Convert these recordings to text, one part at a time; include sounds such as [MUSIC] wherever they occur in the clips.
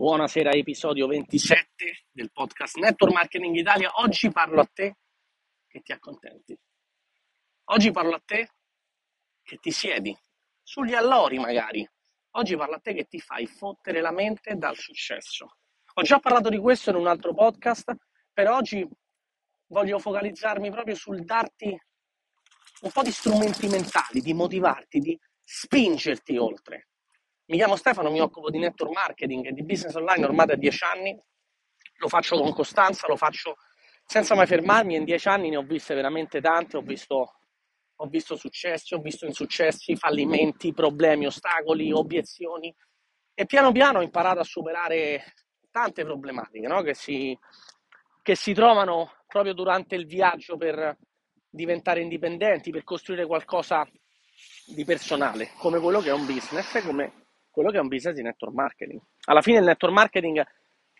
Buonasera, episodio 27 del podcast Network Marketing Italia. Oggi parlo a te che ti accontenti. Oggi parlo a te che ti siedi sugli allori magari. Oggi parlo a te che ti fai fottere la mente dal successo. Ho già parlato di questo in un altro podcast, per oggi voglio focalizzarmi proprio sul darti un po' di strumenti mentali, di motivarti, di spingerti oltre mi chiamo Stefano, mi occupo di network marketing e di business online ormai da dieci anni, lo faccio con costanza, lo faccio senza mai fermarmi. In dieci anni ne ho viste veramente tante, ho visto, ho visto successi, ho visto insuccessi, fallimenti, problemi, ostacoli, obiezioni. E piano piano ho imparato a superare tante problematiche no? che, si, che si trovano proprio durante il viaggio per diventare indipendenti, per costruire qualcosa di personale, come quello che è un business, come quello che è un business di network marketing. Alla fine il network marketing,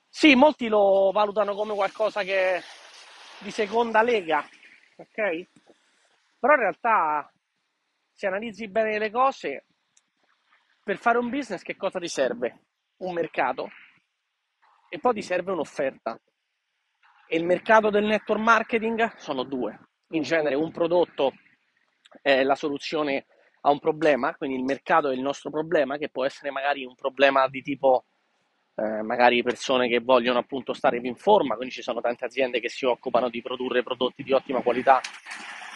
sì, molti lo valutano come qualcosa che di seconda lega, ok? Però in realtà, se analizzi bene le cose, per fare un business che cosa ti serve? Un mercato e poi ti serve un'offerta. E il mercato del network marketing sono due. In genere un prodotto è la soluzione a un problema, quindi il mercato è il nostro problema, che può essere magari un problema di tipo eh, magari persone che vogliono appunto stare più in forma, quindi ci sono tante aziende che si occupano di produrre prodotti di ottima qualità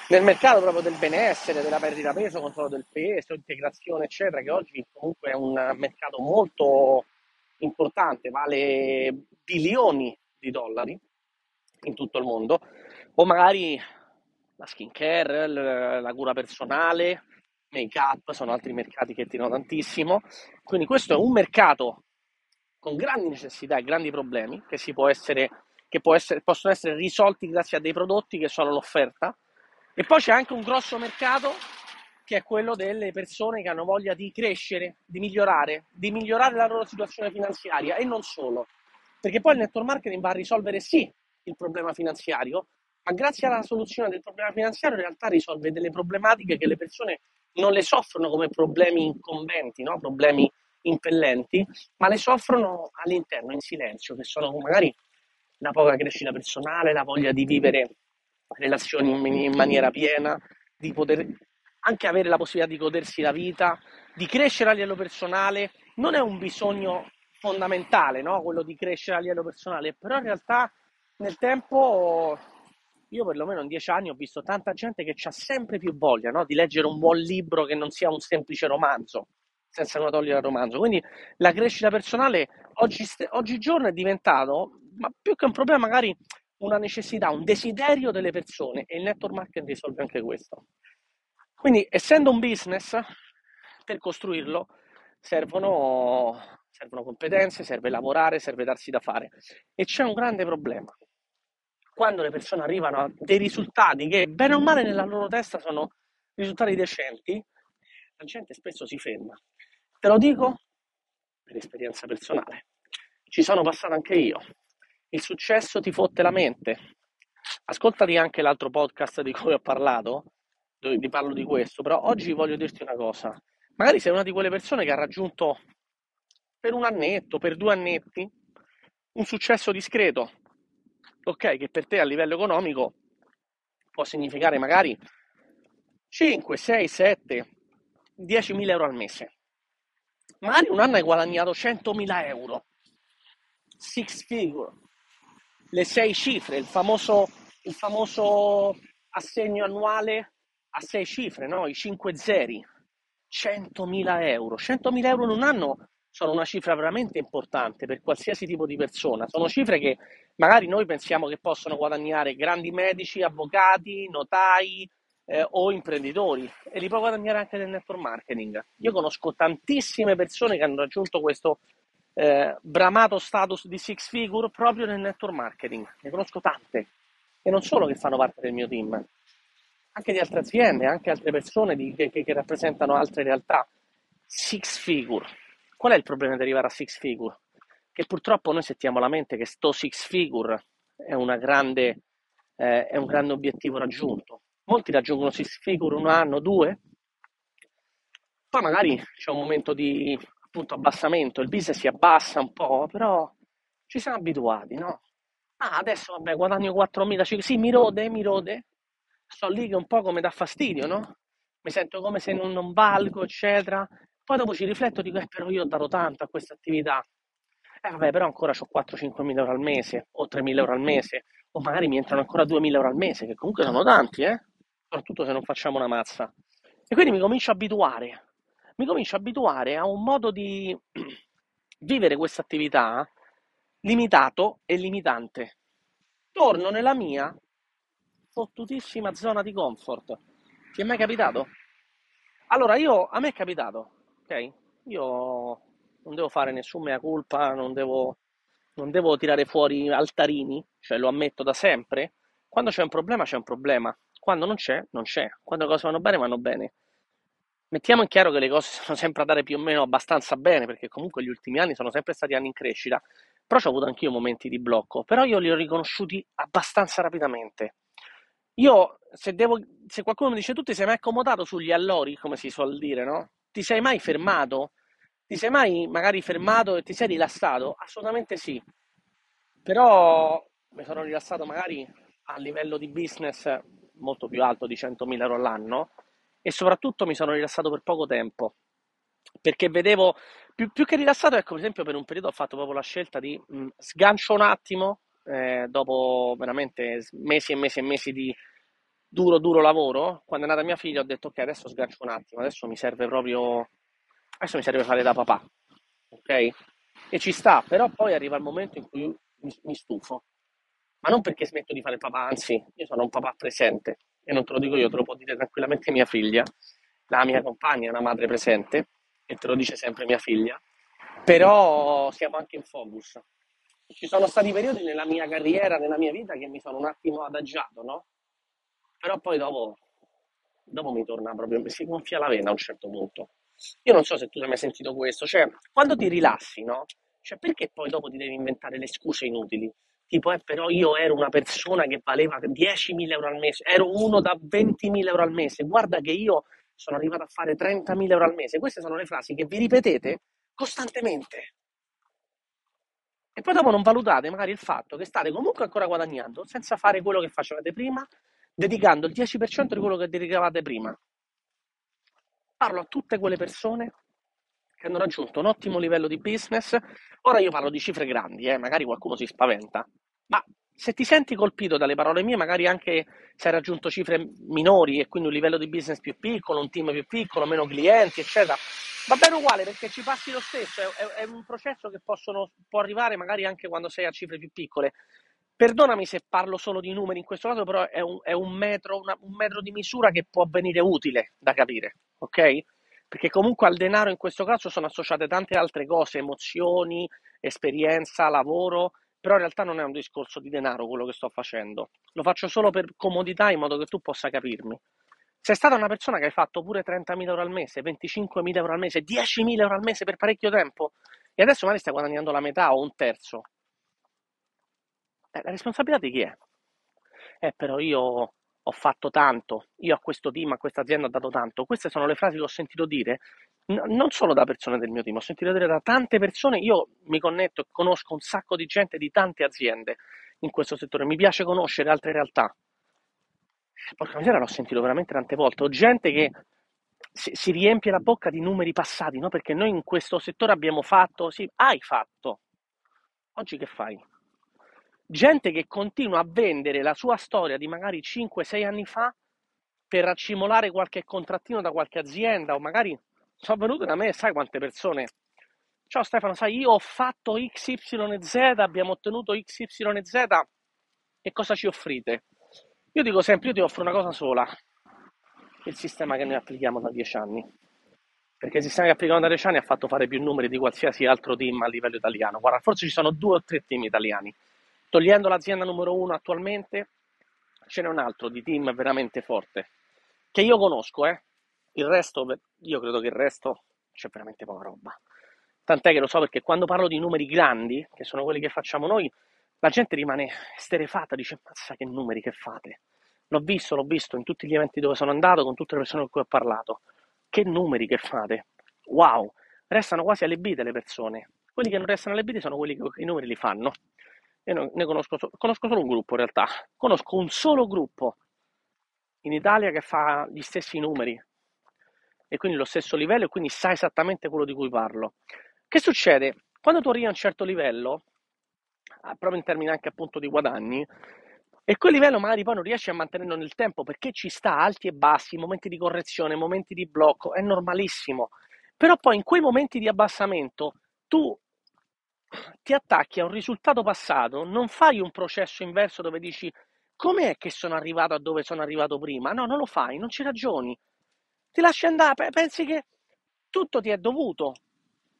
nel mercato proprio del benessere, della perdita peso, controllo del peso, integrazione, eccetera, che oggi comunque è un mercato molto importante, vale bilioni di dollari in tutto il mondo, o magari la skincare, la cura personale, make-up, sono altri mercati che tirano tantissimo. Quindi questo è un mercato con grandi necessità e grandi problemi che, essere, che essere, possono essere risolti grazie a dei prodotti che sono l'offerta. E poi c'è anche un grosso mercato che è quello delle persone che hanno voglia di crescere, di migliorare, di migliorare la loro situazione finanziaria e non solo. Perché poi il network marketing va a risolvere sì il problema finanziario, ma grazie alla soluzione del problema finanziario in realtà risolve delle problematiche che le persone non le soffrono come problemi incombenti, no? problemi impellenti, ma le soffrono all'interno, in silenzio, che sono magari la poca crescita personale, la voglia di vivere relazioni in maniera piena, di poter anche avere la possibilità di godersi la vita, di crescere a livello personale. Non è un bisogno fondamentale, no? quello di crescere a livello personale, però in realtà nel tempo io perlomeno in dieci anni ho visto tanta gente che ha sempre più voglia no? di leggere un buon libro che non sia un semplice romanzo, senza nulla togliere al romanzo. Quindi la crescita personale oggi, oggigiorno è diventato, ma più che un problema, magari una necessità, un desiderio delle persone e il network marketing risolve anche questo. Quindi, essendo un business, per costruirlo servono, servono competenze, serve lavorare, serve darsi da fare. E c'è un grande problema quando le persone arrivano a dei risultati che bene o male nella loro testa sono risultati decenti, la gente spesso si ferma. Te lo dico per esperienza personale. Ci sono passato anche io. Il successo ti fotte la mente. Ascoltati anche l'altro podcast di cui ho parlato, dove ti parlo di questo, però oggi voglio dirti una cosa. Magari sei una di quelle persone che ha raggiunto per un annetto, per due annetti, un successo discreto, ok, che per te a livello economico può significare magari 5, 6, 7, 10.000 euro al mese. Magari un anno hai guadagnato 100.000 euro, six figure, le sei cifre, il famoso, il famoso assegno annuale a sei cifre, no? i 5 zeri, 100.000 euro. 100.000 euro in un anno sono una cifra veramente importante per qualsiasi tipo di persona. Sono cifre che magari noi pensiamo che possono guadagnare grandi medici, avvocati, notai eh, o imprenditori e li può guadagnare anche nel network marketing. Io conosco tantissime persone che hanno raggiunto questo eh, bramato status di six figure proprio nel network marketing. Ne conosco tante e non solo che fanno parte del mio team, anche di altre aziende, anche altre persone di, che, che rappresentano altre realtà. Six figure Qual è il problema di arrivare a six figure? Che purtroppo noi settiamo la mente che sto six figure è, grande, eh, è un grande obiettivo raggiunto. Molti raggiungono six figure un anno, due, poi magari c'è un momento di punto abbassamento, il business si abbassa un po', però ci siamo abituati, no? Ah, adesso vabbè, guadagno 4.000, sì, mi rode, mi rode, sto lì che un po' come dà fastidio, no? Mi sento come se non, non valgo, eccetera. Poi dopo ci rifletto e dico, eh, però io ho dato tanto a questa attività. Eh vabbè, però ancora ho 4-5 mila euro al mese, o 3 mila euro al mese, o magari mi entrano ancora 2 mila euro al mese, che comunque sono tanti, eh? Soprattutto se non facciamo una mazza. E quindi mi comincio a abituare, mi comincio a abituare a un modo di [CLEARS THROAT] vivere questa attività limitato e limitante. Torno nella mia fottutissima zona di comfort. Ti è mai capitato? Allora, io, a me è capitato, ok? Io non devo fare nessun mea culpa, non devo, non devo tirare fuori altarini, cioè lo ammetto da sempre. Quando c'è un problema, c'è un problema. Quando non c'è, non c'è. Quando le cose vanno bene, vanno bene. Mettiamo in chiaro che le cose [LAUGHS] sono sempre andate più o meno abbastanza bene, perché comunque gli ultimi anni sono sempre stati anni in crescita, però ho avuto anch'io momenti di blocco, però io li ho riconosciuti abbastanza rapidamente. Io, se, devo, se qualcuno mi dice tu ti sei mai accomodato sugli allori, come si suol dire, no? Ti sei mai fermato? Ti sei mai magari fermato e ti sei rilassato? Assolutamente sì. Però mi sono rilassato magari a livello di business molto più alto di 100.000 euro all'anno e soprattutto mi sono rilassato per poco tempo perché vedevo più, più, che rilassato, ecco, per esempio, per un periodo ho fatto proprio la scelta di mh, sgancio un attimo eh, dopo veramente mesi e mesi e mesi di duro, duro lavoro. Quando è nata mia figlia, ho detto: Ok, adesso sgancio un attimo, adesso mi serve proprio. Adesso mi serve fare da papà, ok? E ci sta, però poi arriva il momento in cui mi, mi stufo. Ma non perché smetto di fare papà, anzi, io sono un papà presente e non te lo dico io, te lo può dire tranquillamente mia figlia, la mia compagna è una madre presente e te lo dice sempre mia figlia, però siamo anche in focus. Ci sono stati periodi nella mia carriera, nella mia vita che mi sono un attimo adagiato, no? Però poi dopo, dopo mi torna proprio, si gonfia la vena a un certo punto. Io non so se tu hai mai sentito questo, cioè quando ti rilassi, no? Cioè perché poi dopo ti devi inventare le scuse inutili? Tipo, eh, però io ero una persona che valeva 10.000 euro al mese, ero uno da 20.000 euro al mese, guarda che io sono arrivato a fare 30.000 euro al mese. Queste sono le frasi che vi ripetete costantemente. E poi dopo non valutate magari il fatto che state comunque ancora guadagnando senza fare quello che facevate prima, dedicando il 10% di quello che dedicavate prima. Parlo a tutte quelle persone che hanno raggiunto un ottimo livello di business. Ora io parlo di cifre grandi, eh, magari qualcuno si spaventa, ma se ti senti colpito dalle parole mie, magari anche se hai raggiunto cifre minori e quindi un livello di business più piccolo, un team più piccolo, meno clienti, eccetera, va bene uguale perché ci passi lo stesso, è, è, un processo che possono, può arrivare magari anche quando sei a cifre più piccole. Perdonami se parlo solo di numeri in questo caso, però è un, è un metro, una, un metro di misura che può venire utile da capire, ok? Perché comunque al denaro in questo caso sono associate tante altre cose, emozioni, esperienza, lavoro, però in realtà non è un discorso di denaro quello che sto facendo, lo faccio solo per comodità in modo che tu possa capirmi. Sei stata una persona che hai fatto pure 30.000 euro al mese, 25.000 euro al mese, 10.000 euro al mese per parecchio tempo e adesso magari stai guadagnando la metà o un terzo. Eh, la responsabilità di chi è? Eh, però io ho fatto tanto, io a questo team, a questa azienda ho dato tanto. Queste sono le frasi che ho sentito dire non solo da persone del mio team, ho sentito dire da tante persone, io mi connetto e conosco un sacco di gente di tante aziende in questo settore, mi piace conoscere altre realtà. Porca miseria, l'ho sentito veramente tante volte, ho gente che si, si riempie la bocca di numeri passati, no? Perché noi in questo settore abbiamo fatto, sì, hai fatto. Oggi che fai? Gente che continua a vendere la sua storia di magari 5-6 anni fa per accimolare qualche contrattino da qualche azienda o magari sono venute da me, sai quante persone? Ciao Stefano, sai, io ho fatto XYZ, abbiamo ottenuto XYZ, che cosa ci offrite? Io dico sempre, io ti offro una cosa sola, il sistema che noi applichiamo da dieci anni. Perché il sistema che applichiamo da dieci anni ha fatto fare più numeri di qualsiasi altro team a livello italiano. Guarda, forse ci sono due o tre team italiani. Togliendo l'azienda numero uno attualmente, ce n'è un altro di team veramente forte, che io conosco, eh, il resto, io credo che il resto c'è veramente poca roba. Tant'è che lo so perché quando parlo di numeri grandi, che sono quelli che facciamo noi, la gente rimane sterefatta, dice, mazza che numeri che fate. L'ho visto, l'ho visto in tutti gli eventi dove sono andato, con tutte le persone con cui ho parlato. Che numeri che fate. Wow, restano quasi allibite le persone. Quelli che non restano allibiti sono quelli che i numeri li fanno. Io ne conosco, conosco solo un gruppo in realtà, conosco un solo gruppo in Italia che fa gli stessi numeri e quindi lo stesso livello e quindi sa esattamente quello di cui parlo. Che succede? Quando tu arrivi a un certo livello, ah, proprio in termini anche appunto di guadagni, e quel livello magari poi non riesci a mantenerlo nel tempo perché ci sta alti e bassi, momenti di correzione, momenti di blocco, è normalissimo. Però poi in quei momenti di abbassamento tu ti attacchi a un risultato passato, non fai un processo inverso dove dici com'è che sono arrivato a dove sono arrivato prima? No, non lo fai, non ci ragioni. Ti lasci andare, pensi che tutto ti è dovuto.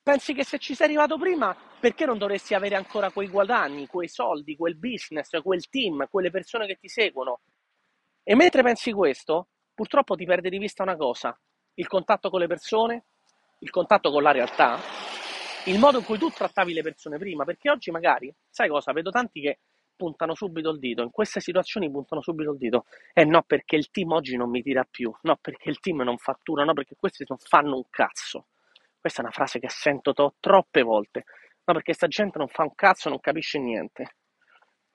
Pensi che se ci sei arrivato prima, perché non dovresti avere ancora quei guadagni, quei soldi, quel business, quel team, quelle persone che ti seguono? E mentre pensi questo, purtroppo ti perdi di vista una cosa, il contatto con le persone, il contatto con la realtà, il modo in cui tu trattavi le persone prima, perché oggi magari, sai cosa, vedo tanti che puntano subito il dito, in queste situazioni puntano subito il dito, eh no perché il team oggi non mi tira più, no perché il team non fattura, no perché questi non fanno un cazzo. Questa è una frase che sento to- troppe volte. No, perché sta gente non fa un cazzo, non capisce niente.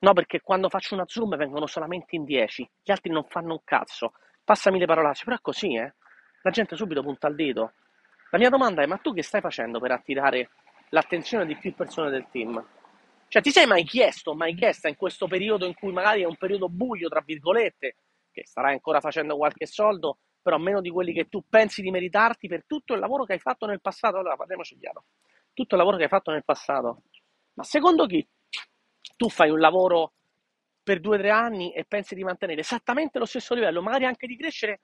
No, perché quando faccio una zoom vengono solamente in 10, gli altri non fanno un cazzo. Passami le parolacce, però è così, eh? La gente subito punta il dito. La mia domanda è: ma tu che stai facendo per attirare l'attenzione di più persone del team? Cioè, ti sei mai chiesto, mai chiesta in questo periodo in cui magari è un periodo buio, tra virgolette, che starai ancora facendo qualche soldo, però meno di quelli che tu pensi di meritarti per tutto il lavoro che hai fatto nel passato. Allora, parliamoci chiaro. Tutto il lavoro che hai fatto nel passato. Ma secondo chi tu fai un lavoro per due o tre anni e pensi di mantenere esattamente lo stesso livello, magari anche di crescere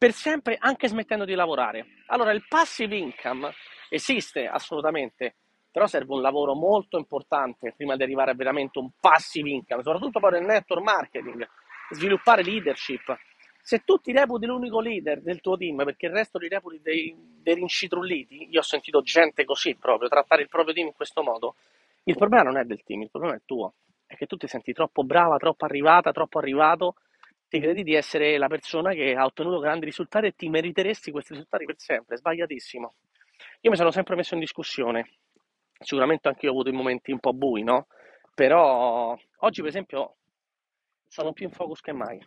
per sempre, anche smettendo di lavorare? Allora, il passive income esiste assolutamente, però serve un lavoro molto importante prima di arrivare a veramente un passive income, soprattutto poi nel network marketing, sviluppare leadership, se tu ti reputi l'unico leader del tuo team perché il resto li reputi dei, dei rincitrulliti, io ho sentito gente così proprio, trattare il proprio team in questo modo, il problema non è del team, il problema è tuo, è che tu ti senti troppo brava, troppo arrivata, troppo arrivato, ti credi di essere la persona che ha ottenuto grandi risultati e ti meriteresti questi risultati per sempre, sbagliatissimo. Io mi sono sempre messo in discussione, sicuramente anche io ho avuto i momenti un po' bui, no? Però oggi per esempio sono più in focus che mai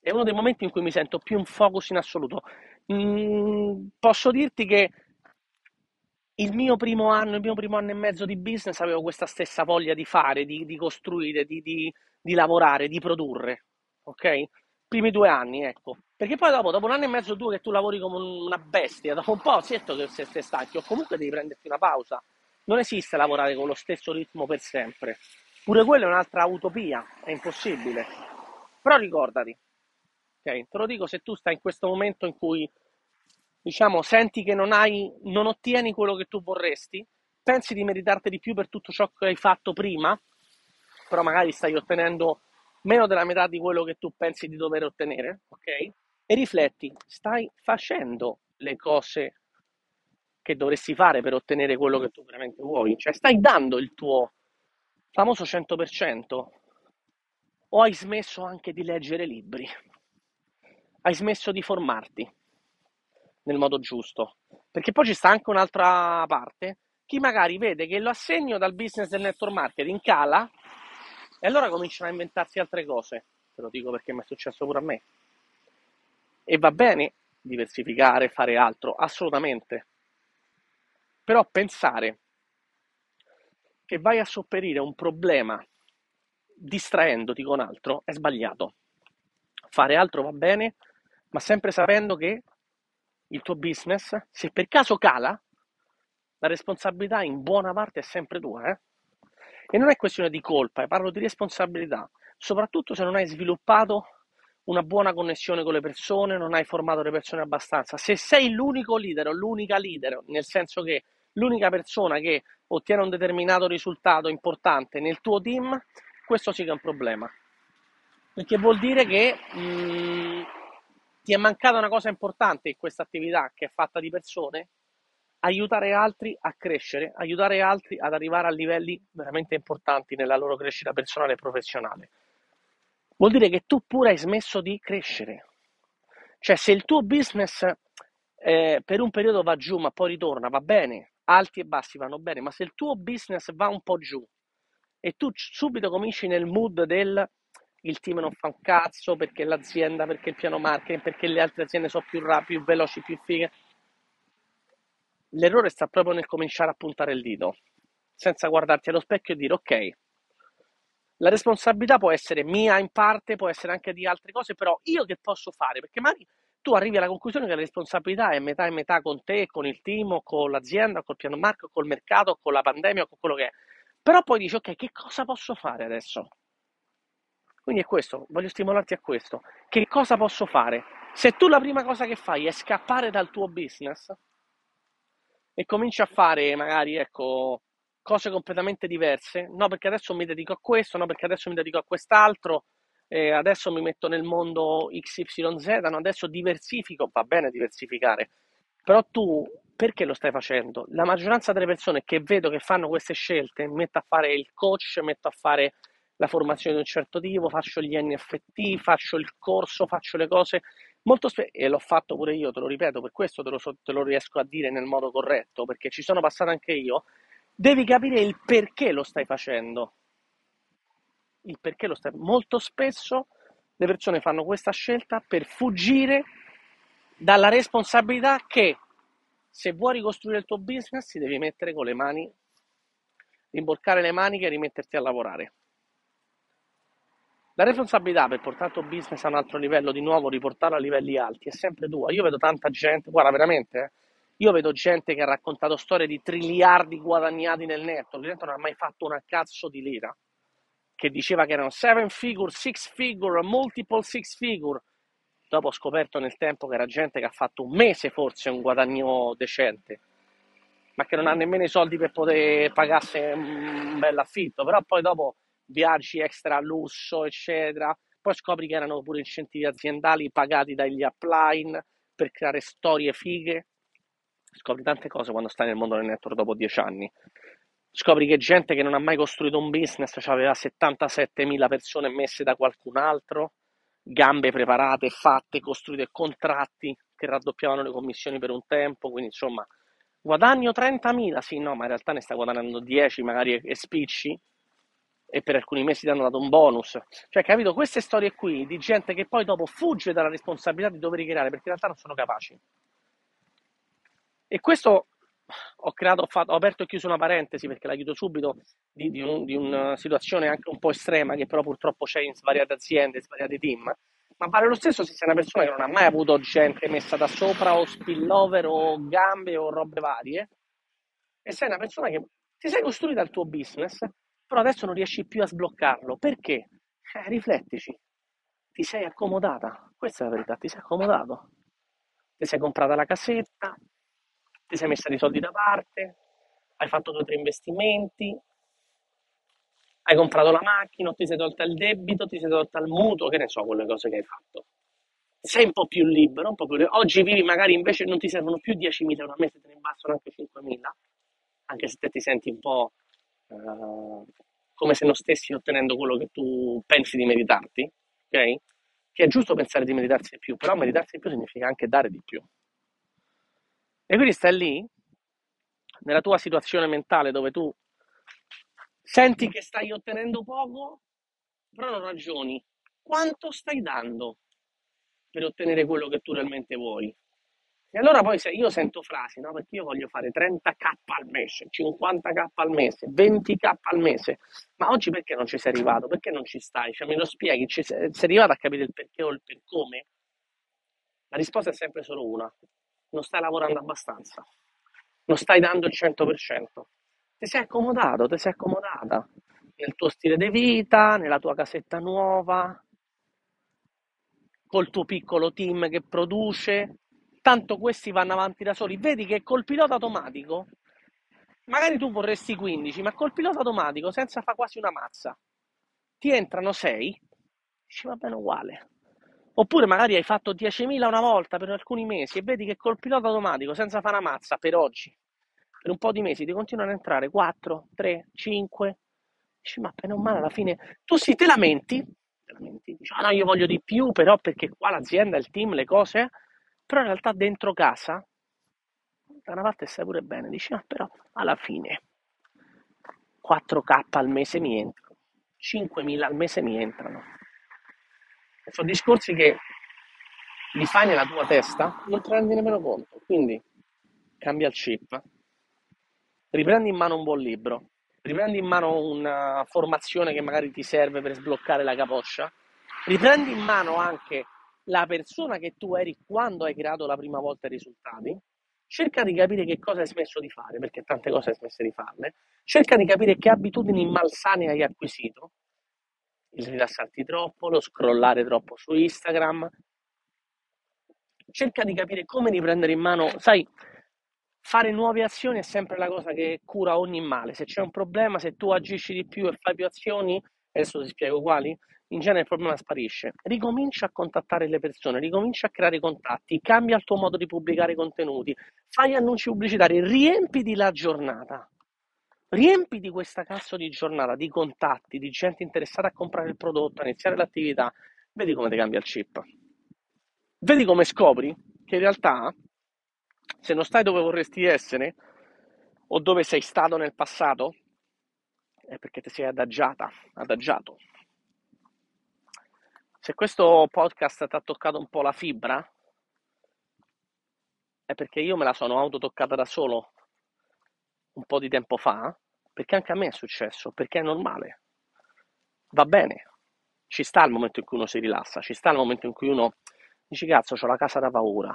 è uno dei momenti in cui mi sento più in focus in assoluto. Mm, posso dirti che il mio primo anno, il mio primo anno e mezzo di business avevo questa stessa voglia di fare, di, di costruire, di, di, di, lavorare, di produrre, ok? Primi due anni, ecco. Perché poi dopo, dopo un anno e mezzo o due che tu lavori come una bestia, dopo un po' certo che se sei stanchi o comunque devi prenderti una pausa. Non esiste lavorare con lo stesso ritmo per sempre. Pure quella è un'altra utopia, è impossibile. Però ricordati, Te lo dico se tu stai in questo momento in cui diciamo senti che non hai, non ottieni quello che tu vorresti, pensi di meritarti di più per tutto ciò che hai fatto prima, però magari stai ottenendo meno della metà di quello che tu pensi di dover ottenere, ok? E rifletti, stai facendo le cose che dovresti fare per ottenere quello che tu veramente vuoi? Cioè stai dando il tuo famoso 100% o hai smesso anche di leggere libri? hai smesso di formarti nel modo giusto. Perché poi ci sta anche un'altra parte, chi magari vede che l'assegno dal business del network marketing cala e allora cominciano a inventarsi altre cose. Te lo dico perché mi è successo pure a me. E va bene diversificare, fare altro, assolutamente. Però pensare che vai a sopperire un problema distraendoti con altro è sbagliato. Fare altro va bene, ma sempre sapendo che il tuo business, se per caso cala, la responsabilità in buona parte è sempre tua. Eh? E non è questione di colpa, eh, parlo di responsabilità, soprattutto se non hai sviluppato una buona connessione con le persone, non hai formato le persone abbastanza. Se sei l'unico leader o l'unica leader, nel senso che l'unica persona che ottiene un determinato risultato importante nel tuo team, questo sì che è un problema. Perché vuol dire che mh, mm, ti è mancata una cosa importante in questa attività che è fatta di persone? Aiutare altri a crescere, aiutare altri ad arrivare a livelli veramente importanti nella loro crescita personale e professionale. Vuol dire che tu pure hai smesso di crescere. Cioè, se il tuo business eh, per un periodo va giù ma poi ritorna, va bene, alti e bassi vanno bene, ma se il tuo business va un po' giù e tu subito cominci nel mood del il team non fa un cazzo perché l'azienda, perché il piano marketing, perché le altre aziende sono più rapide, più veloci, più fighe. L'errore sta proprio nel cominciare a puntare il dito, senza guardarti allo specchio e dire ok, la responsabilità può essere mia in parte, può essere anche di altre cose, però io che posso fare? Perché magari tu arrivi alla conclusione che la responsabilità è metà e metà con te, con il team, con l'azienda, col piano marketing, col mercato, con la pandemia, con quello che è. Però poi dici ok, che cosa posso fare adesso? Quindi è questo, voglio stimolarti a questo. Che cosa posso fare? Se tu la prima cosa che fai è scappare dal tuo business e cominci a fare magari, ecco, cose completamente diverse, no perché adesso mi dedico a questo, no perché adesso mi dedico a quest'altro, eh, adesso mi metto nel mondo XYZ, no, adesso diversifico, va bene diversificare, però tu perché lo stai facendo? La maggioranza delle persone che vedo che fanno queste scelte, metto a fare il coach, metto a fare la formazione di un certo tipo, faccio gli NFT, faccio il corso, faccio le cose molto spesso, e l'ho fatto pure io, te lo ripeto, per questo te lo, te lo riesco a dire nel modo corretto, perché ci sono passato anche io, devi capire il perché lo stai facendo. Il perché lo stai Molto spesso le persone fanno questa scelta per fuggire dalla responsabilità che se vuoi ricostruire il tuo business ti devi mettere con le mani, rimboccare le maniche e rimetterti a lavorare. La responsabilità per portare il tuo business a un altro livello, di nuovo riportarlo a livelli alti, è sempre tua. Io vedo tanta gente, guarda veramente, eh, io vedo gente che ha raccontato storie di triliardi guadagnati nel netto, gente non ha mai fatto una cazzo di lira, che diceva che erano seven figure, six figure, multiple six figure. Dopo ho scoperto nel tempo che era gente che ha fatto un mese forse un guadagno decente, ma che non ha nemmeno i soldi per poter pagarsi un bel affitto, però poi dopo viaggi extra lusso, eccetera. Poi scopri che erano pure incentivi aziendali pagati dagli upline per creare storie fighe. Scopri tante cose quando stai nel mondo del network dopo dieci anni. Scopri che gente che non ha mai costruito un business aveva 77.000 persone messe da qualcun altro, gambe preparate, fatte, costruite contratti che raddoppiavano le commissioni per un tempo. Quindi, insomma, guadagno 30.000, sì, no, ma in realtà ne sta guadagnando 10 magari e spicci e per alcuni mesi ti hanno dato un bonus. Cioè, capito? Queste storie qui di gente che poi dopo fugge dalla responsabilità di dover ricreare perché in realtà non sono capaci. E questo ho creato, ho, fatto, ho aperto e chiuso una parentesi perché la chiudo subito di, di, un, di, una situazione anche un po' estrema che però purtroppo c'è in svariate aziende, in svariati team. Ma vale lo stesso se sei una persona che non ha mai avuto gente messa da sopra o spillover o gambe o robe varie e sei una persona che ti sei costruita il tuo business però adesso non riesci più a sbloccarlo. Perché? Eh, riflettici. Ti sei accomodata. Questa è la verità, ti sei accomodato. Ti sei comprata la casetta, ti sei messa dei soldi da parte, hai fatto due o tre investimenti, hai comprato la macchina, ti sei tolta il debito, ti sei tolta il mutuo, che ne so, quelle cose che hai fatto. Sei un po' più libero, un po' più libero. Oggi vivi magari invece non ti servono più 10.000 euro al mese, te ne bastano anche 5.000, anche se te ti senti un po' uh, come se non stessi ottenendo quello che tu pensi di meritarti, ok? Che è giusto pensare di meritarsi di più, però meritarsi di più significa anche dare di più. E quindi stai lì, nella tua situazione mentale dove tu senti che stai ottenendo poco, però non ragioni. Quanto stai dando per ottenere quello che tu realmente vuoi? E allora poi se io sento frasi, no? Perché io voglio fare 30k al mese, 50k al mese, 20k al mese, ma oggi perché non ci sei arrivato? Perché non ci stai? Cioè me lo spieghi? Ci sei, sei arrivato a capire il perché o il per come? La risposta è sempre solo una. Non stai lavorando abbastanza. Non stai dando il 100%. Ti sei accomodato, ti sei accomodata nel tuo stile di vita, nella tua casetta nuova, col tuo piccolo team che produce, tanto questi vanno avanti da soli. Vedi che col pilota automatico, magari tu vorresti 15, ma col pilota automatico, senza fare quasi una mazza, ti entrano 6, dici va bene uguale. Oppure magari hai fatto 10.000 una volta per alcuni mesi e vedi che col pilota automatico, senza fare una mazza per oggi, per un po' di mesi, ti continuano a entrare 4, 3, 5. Dici, ma bene o male alla fine tu sì, te lamenti, te lamenti, dici, ah no, io voglio di più, però perché qua l'azienda, il team, le cose però in realtà dentro casa da una parte stai pure bene, dici, ah, però alla fine 4K al mese mi entrano, 5.000 al mese mi entrano. Sono discorsi che li fai nella tua testa, non ti rendi nemmeno conto. Quindi cambia il chip, riprendi in mano un buon libro, riprendi in mano una formazione che magari ti serve per sbloccare la capoccia, riprendi in mano anche la persona che tu eri quando hai creato la prima volta i risultati, cerca di capire che cosa hai smesso di fare, perché tante cose hai smesso di farle, cerca di capire che abitudini malsane hai acquisito, il rilassarti troppo, lo scrollare troppo su Instagram, cerca di capire come riprendere in mano, sai, fare nuove azioni è sempre la cosa che cura ogni male. Se c'è un problema, se tu agisci di più e fai più azioni, adesso ti spiego quali, in genere il problema sparisce. Ricomincia a contattare le persone, ricomincia a creare contatti, cambia il tuo modo di pubblicare contenuti, fai annunci pubblicitari, riempiti la giornata. Riempiti questa cazzo di giornata di contatti, di gente interessata a comprare il prodotto, a iniziare l'attività. Vedi come ti cambia il chip. Vedi come scopri che in realtà se non stai dove vorresti essere o dove sei stato nel passato, è perché ti sei adagiata, adagiato. Se questo podcast ti ha toccato un po' la fibra, è perché io me la sono autotoccata da solo un po' di tempo fa, perché anche a me è successo, perché è normale. Va bene, ci sta il momento in cui uno si rilassa, ci sta il momento in cui uno Dici cazzo, ho la casa da paura,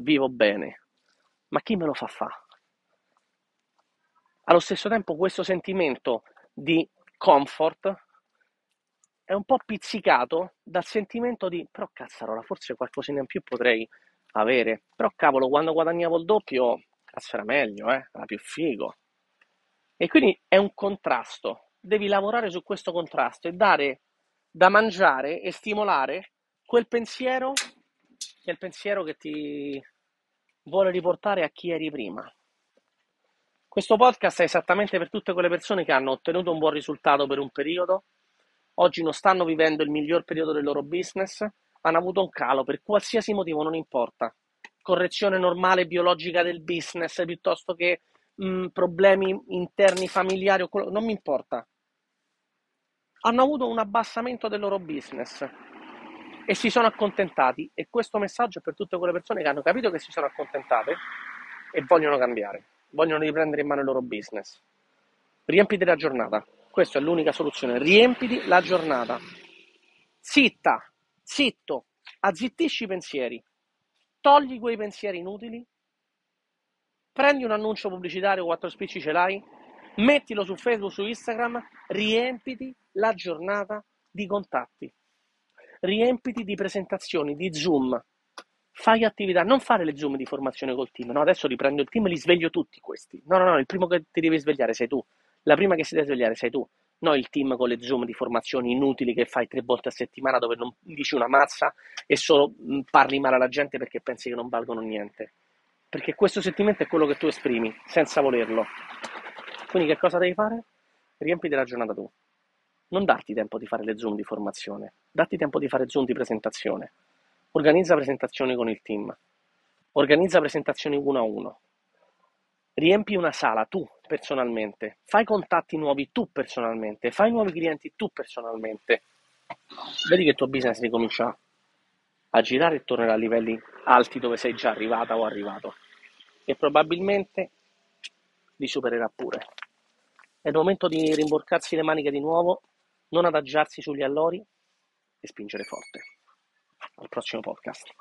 vivo bene, ma chi me lo fa fare? Allo stesso tempo questo sentimento di comfort è un po' pizzicato dal sentimento di però cazzarola, forse qualcosina in più potrei avere, però cavolo, quando guadagnavo il doppio, cazzo era meglio, eh? era più figo. E quindi è un contrasto, devi lavorare su questo contrasto e dare da mangiare e stimolare quel pensiero che è il pensiero che ti vuole riportare a chi eri prima. Questo podcast è esattamente per tutte quelle persone che hanno ottenuto un buon risultato per un periodo, oggi non stanno vivendo il miglior periodo del loro business, hanno avuto un calo per qualsiasi motivo, non importa. Correzione normale biologica del business piuttosto che mh, mm, problemi interni familiari, non mi importa. Hanno avuto un abbassamento del loro business e si sono accontentati e questo messaggio è per tutte quelle persone che hanno capito che si sono accontentate e vogliono cambiare, vogliono riprendere in mano il loro business. Riempiti la giornata, questa è l'unica soluzione, riempiti la giornata. Zitta, zitto, azzittisci i pensieri, togli quei pensieri inutili, prendi un annuncio pubblicitario, quattro spicci ce l'hai, mettilo su Facebook, su Instagram, riempiti la giornata di contatti. Riempiti di presentazioni, di Zoom, fai attività, non fare le Zoom di formazione col team, no, adesso riprendo il team e li sveglio tutti questi. No, no, no, il primo che ti devi svegliare sei tu, la prima che si deve svegliare sei tu, no il team con le Zoom di formazioni inutili che fai tre volte a settimana dove non dici una mazza e solo mm, parli male alla gente perché pensi che non valgono niente. Perché questo sentimento è quello che tu esprimi, senza volerlo. Quindi che cosa devi fare? Riempiti la giornata tu non darti tempo di fare le Zoom di formazione, datti tempo di fare Zoom di presentazione. Organizza presentazioni con il team, organizza presentazioni uno a uno, riempi una sala tu personalmente, fai contatti nuovi tu personalmente, fai nuovi clienti tu personalmente. Vedi che il tuo business ricomincia a girare e tornerà a livelli alti dove sei già arrivata o arrivato e probabilmente li supererà pure. È il momento di rimborcarsi le maniche di nuovo non adagiarsi sugli allori e spingere forte. Al prossimo podcast.